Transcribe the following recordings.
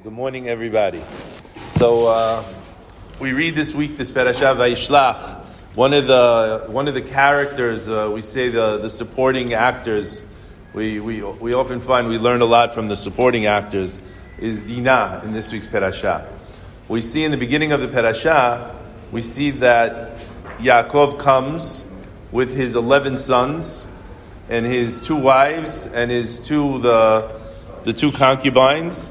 Good morning, everybody. So uh, we read this week this Parashah Vayishlach. One of the one of the characters uh, we say the the supporting actors. We, we we often find we learn a lot from the supporting actors. Is Dinah in this week's Parashah? We see in the beginning of the Parashah, we see that Yaakov comes with his eleven sons and his two wives and his two the the two concubines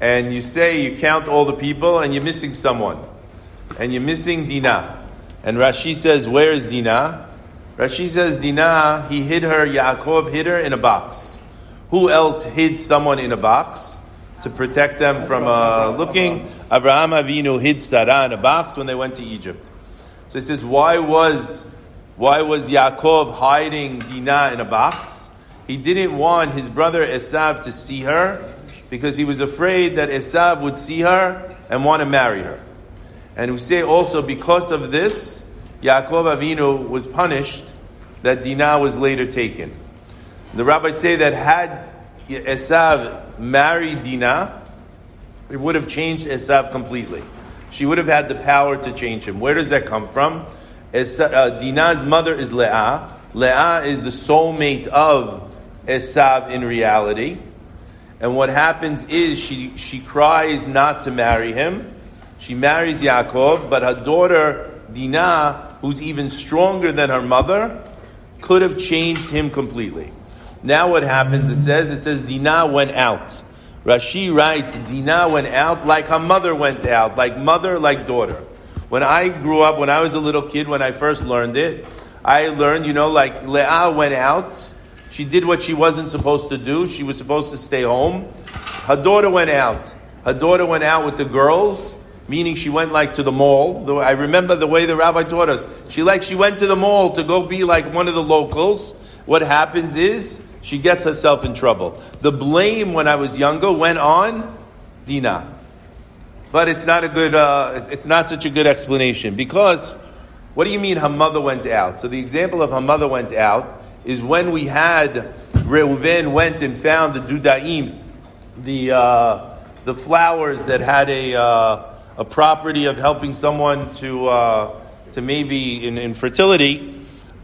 and you say you count all the people and you're missing someone. And you're missing Dinah. And Rashi says, Where is Dinah? Rashi says, Dinah, he hid her, Yaakov hid her in a box. Who else hid someone in a box to protect them from uh, looking? Abraham Avinu hid Sarah in a box when they went to Egypt. So he says, Why was, why was Yaakov hiding Dinah in a box? He didn't want his brother Esav to see her because he was afraid that Esav would see her and want to marry her. And we say also because of this, Yaakov Avinu was punished that Dinah was later taken. The rabbis say that had Esav married Dinah, it would have changed Esav completely. She would have had the power to change him. Where does that come from? Esav, uh, Dinah's mother is Leah. Leah is the soulmate of Esav in reality. And what happens is she, she cries not to marry him. She marries Yaakov, but her daughter Dinah, who's even stronger than her mother, could have changed him completely. Now what happens? It says, it says Dinah went out. Rashi writes, Dinah went out like her mother went out, like mother, like daughter. When I grew up, when I was a little kid, when I first learned it, I learned, you know, like Leah went out she did what she wasn't supposed to do. She was supposed to stay home. Her daughter went out. Her daughter went out with the girls, meaning she went like to the mall. I remember the way the rabbi taught us. She like she went to the mall to go be like one of the locals. What happens is she gets herself in trouble. The blame when I was younger went on Dina. But it's not a good, uh, it's not such a good explanation because what do you mean her mother went out? So the example of her mother went out is when we had Reuven went and found the dudaim, the uh, the flowers that had a uh, a property of helping someone to uh, to maybe in infertility.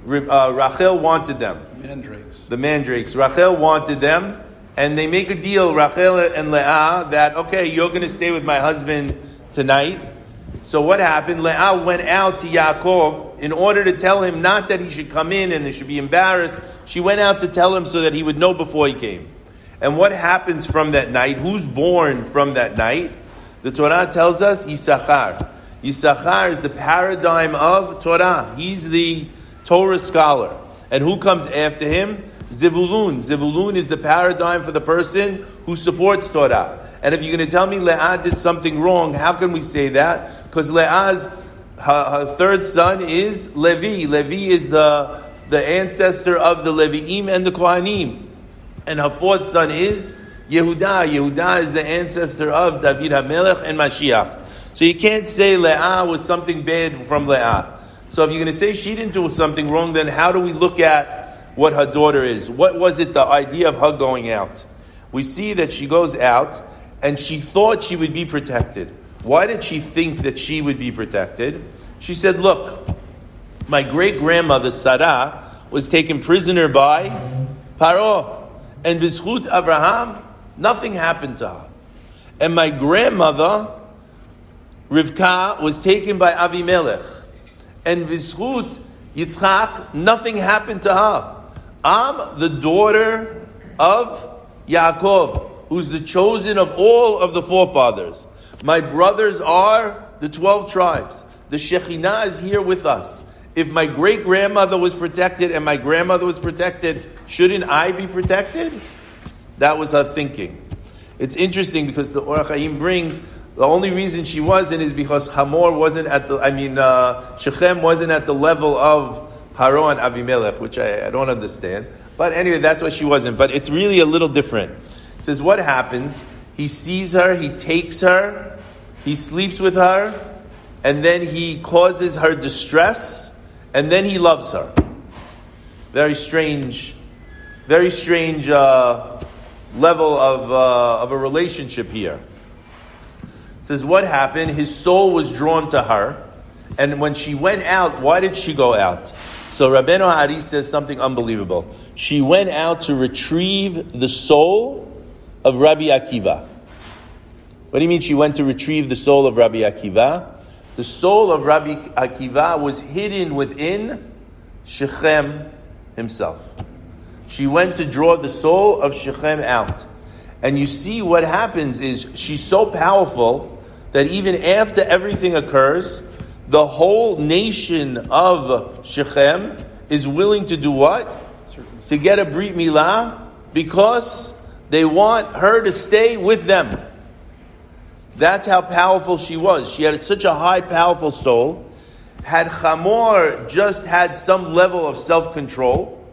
Uh, Rachel wanted them. Mandrakes. The mandrakes. Rachel wanted them, and they make a deal, Rachel and Leah, that okay, you're going to stay with my husband tonight. So what happened? Leah went out to Yaakov in order to tell him not that he should come in and he should be embarrassed, she went out to tell him so that he would know before he came. And what happens from that night? Who's born from that night? The Torah tells us Yisachar. Yisachar is the paradigm of Torah. He's the Torah scholar. And who comes after him? Zevulun. Zivulun is the paradigm for the person who supports Torah. And if you're going to tell me Leah did something wrong, how can we say that? Because Leah's her, her third son is Levi. Levi is the, the ancestor of the Leviim and the Kohanim. And her fourth son is Yehuda. Yehuda is the ancestor of David HaMelech and Mashiach. So you can't say Leah was something bad from Leah. So if you're going to say she didn't do something wrong, then how do we look at what her daughter is? What was it, the idea of her going out? We see that she goes out and she thought she would be protected. Why did she think that she would be protected? She said, Look, my great grandmother Sarah was taken prisoner by Paro, and Bizchut Abraham, nothing happened to her. And my grandmother, Rivka, was taken by Avimelech, and Bizchut Yitzchak, nothing happened to her. I'm the daughter of Yaakov, who's the chosen of all of the forefathers. My brothers are the 12 tribes. The Shekhinah is here with us. If my great grandmother was protected and my grandmother was protected, shouldn't I be protected? That was her thinking. It's interesting because the Or HaChaim brings the only reason she wasn't is because Hamor wasn't at the, I mean, uh, Shechem wasn't at the level of Paro and Avimelech, which I, I don't understand. But anyway, that's why she wasn't. But it's really a little different. It says, what happens? He sees her, he takes her, he sleeps with her, and then he causes her distress, and then he loves her. Very strange, very strange uh, level of, uh, of a relationship here. says what happened? His soul was drawn to her, and when she went out, why did she go out? So Rabbeinu HaAri says something unbelievable. She went out to retrieve the soul of Rabbi Akiva. What do you mean she went to retrieve the soul of Rabbi Akiva? The soul of Rabbi Akiva was hidden within Shechem himself. She went to draw the soul of Shechem out. And you see what happens is she's so powerful that even after everything occurs, the whole nation of Shechem is willing to do what? To get a Brit Milah because they want her to stay with them. That's how powerful she was. She had such a high, powerful soul. Had Chamor just had some level of self control,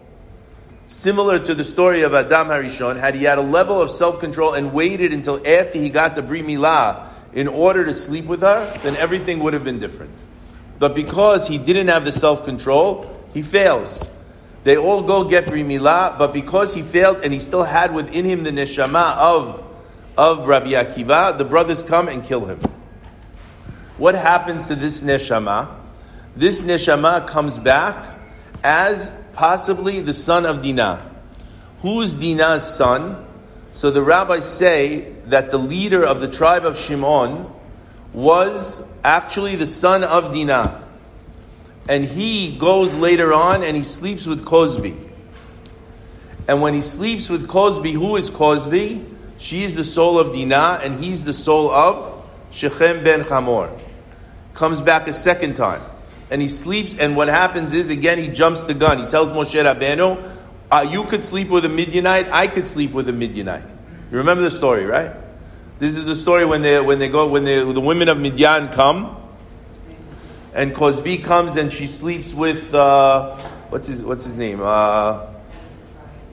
similar to the story of Adam Harishon, had he had a level of self control and waited until after he got the Bri Milah in order to sleep with her, then everything would have been different. But because he didn't have the self control, he fails. They all go get Bri Milah, but because he failed and he still had within him the neshama of of Rabbi Akiva, the brothers come and kill him. What happens to this neshama? This neshama comes back as possibly the son of Dinah. Who's Dinah's son? So the rabbis say that the leader of the tribe of Shimon was actually the son of Dinah. And he goes later on and he sleeps with Cozbi. And when he sleeps with Cozbi, who is Cozbi? She is the soul of Dinah, and he's the soul of Shechem ben Chamor. Comes back a second time, and he sleeps. And what happens is, again, he jumps the gun. He tells Moshe Rabbeinu, uh, "You could sleep with a Midianite. I could sleep with a Midianite." You remember the story, right? This is the story when they when they go when they, the women of Midian come, and Cozbi comes and she sleeps with uh, what's his what's his name? Uh,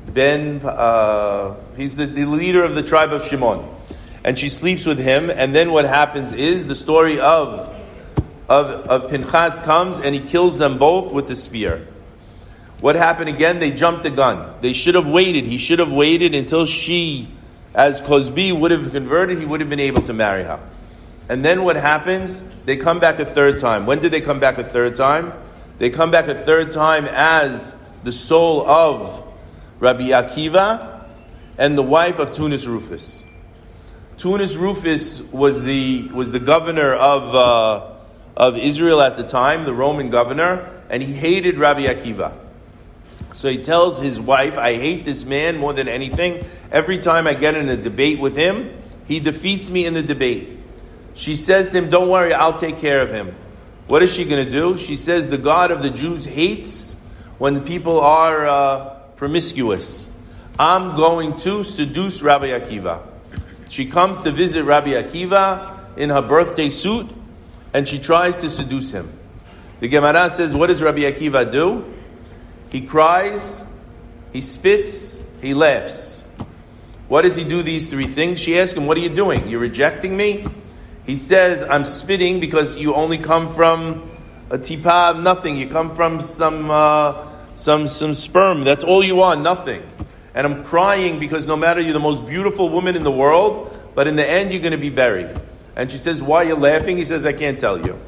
Ben, uh, he's the, the leader of the tribe of Shimon. And she sleeps with him, and then what happens is the story of, of, of Pinchas comes and he kills them both with the spear. What happened again? They jumped the gun. They should have waited. He should have waited until she, as Cozbi would have converted, he would have been able to marry her. And then what happens? They come back a third time. When did they come back a third time? They come back a third time as the soul of Rabbi Akiva, and the wife of Turnus Rufus. Turnus Rufus was the, was the governor of, uh, of Israel at the time, the Roman governor, and he hated Rabbi Akiva. So he tells his wife, I hate this man more than anything. Every time I get in a debate with him, he defeats me in the debate. She says to him, Don't worry, I'll take care of him. What is she going to do? She says, The God of the Jews hates when people are. Uh, promiscuous. I'm going to seduce Rabbi Akiva. She comes to visit Rabbi Akiva in her birthday suit and she tries to seduce him. The Gemara says, What does Rabbi Akiva do? He cries, he spits, he laughs. What does he do these three things? She asks him, What are you doing? You're rejecting me? He says, I'm spitting because you only come from a tipa of nothing. You come from some. Uh, some, some sperm. That's all you are, nothing. And I'm crying because no matter you're the most beautiful woman in the world, but in the end you're going to be buried. And she says, Why are you laughing? He says, I can't tell you.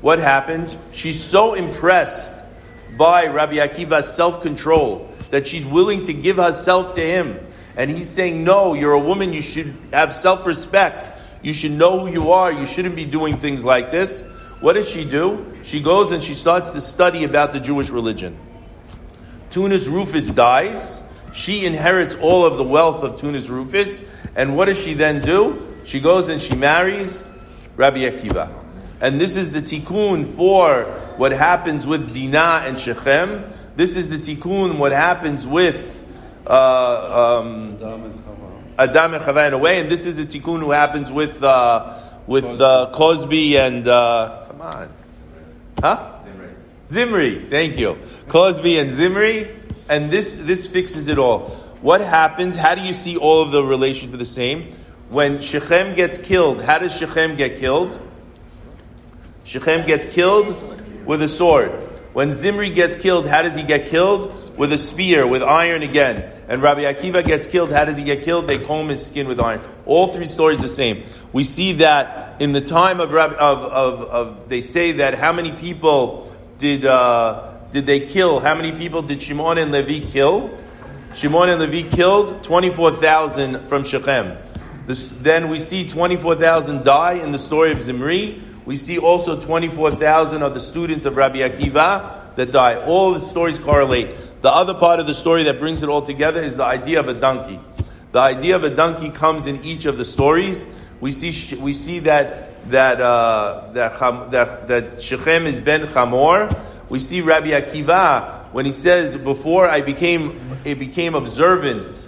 What happens? She's so impressed by Rabbi Akiva's self control that she's willing to give herself to him. And he's saying, No, you're a woman, you should have self respect. You should know who you are. You shouldn't be doing things like this. What does she do? She goes and she starts to study about the Jewish religion. Turnus Rufus dies. She inherits all of the wealth of Turnus Rufus. And what does she then do? She goes and she marries Rabbi Akiva. And this is the tikkun for what happens with Dinah and Shechem. This is the tikkun what happens with uh, um, Adam and Chava in a way. And this is the tikkun who happens with uh, with uh, Cozbi and uh, come on, huh? Zimri. Thank you. Cozbi and Zimri, and this this fixes it all. What happens? How do you see all of the relations the same? When Shechem gets killed, how does Shechem get killed? Shechem gets killed with a sword. When Zimri gets killed, how does he get killed? With a spear, with iron again. And Rabbi Akiva gets killed, how does he get killed? They comb his skin with iron. All three stories the same. We see that in the time of, Rabbi, of, of, of they say that how many people did, uh, did they kill? How many people did Shimon and Levi kill? Shimon and Levi killed 24,000 from Shechem. This, then we see 24,000 die in the story of Zimri. We see also 24,000 of the students of Rabbi Akiva that die. All the stories correlate. The other part of the story that brings it all together is the idea of a donkey. The idea of a donkey comes in each of the stories. We see, we see that, that, uh, that, that, that Shechem is Ben Chamor. We see Rabbi Akiva when he says, before I became, it became observant,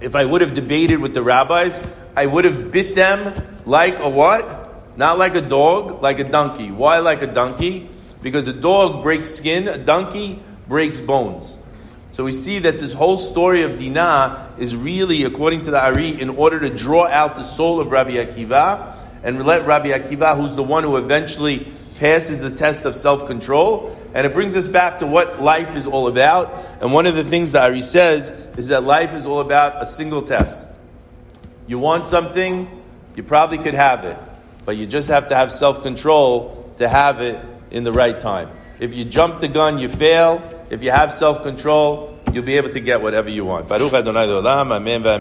if I would have debated with the rabbis, I would have bit them like a what? Not like a dog, like a donkey. Why like a donkey? Because a dog breaks skin, a donkey breaks bones. So we see that this whole story of Dinah is really, according to the Ari, in order to draw out the soul of Rabbi Akiva and let Rabbi Akiva, who's the one who eventually passes the test of self control. And it brings us back to what life is all about. And one of the things the Ari says is that life is all about a single test. You want something, you probably could have it but you just have to have self control to have it in the right time. If you jump the gun, you fail. If you have self control, you'll be able to get whatever you want.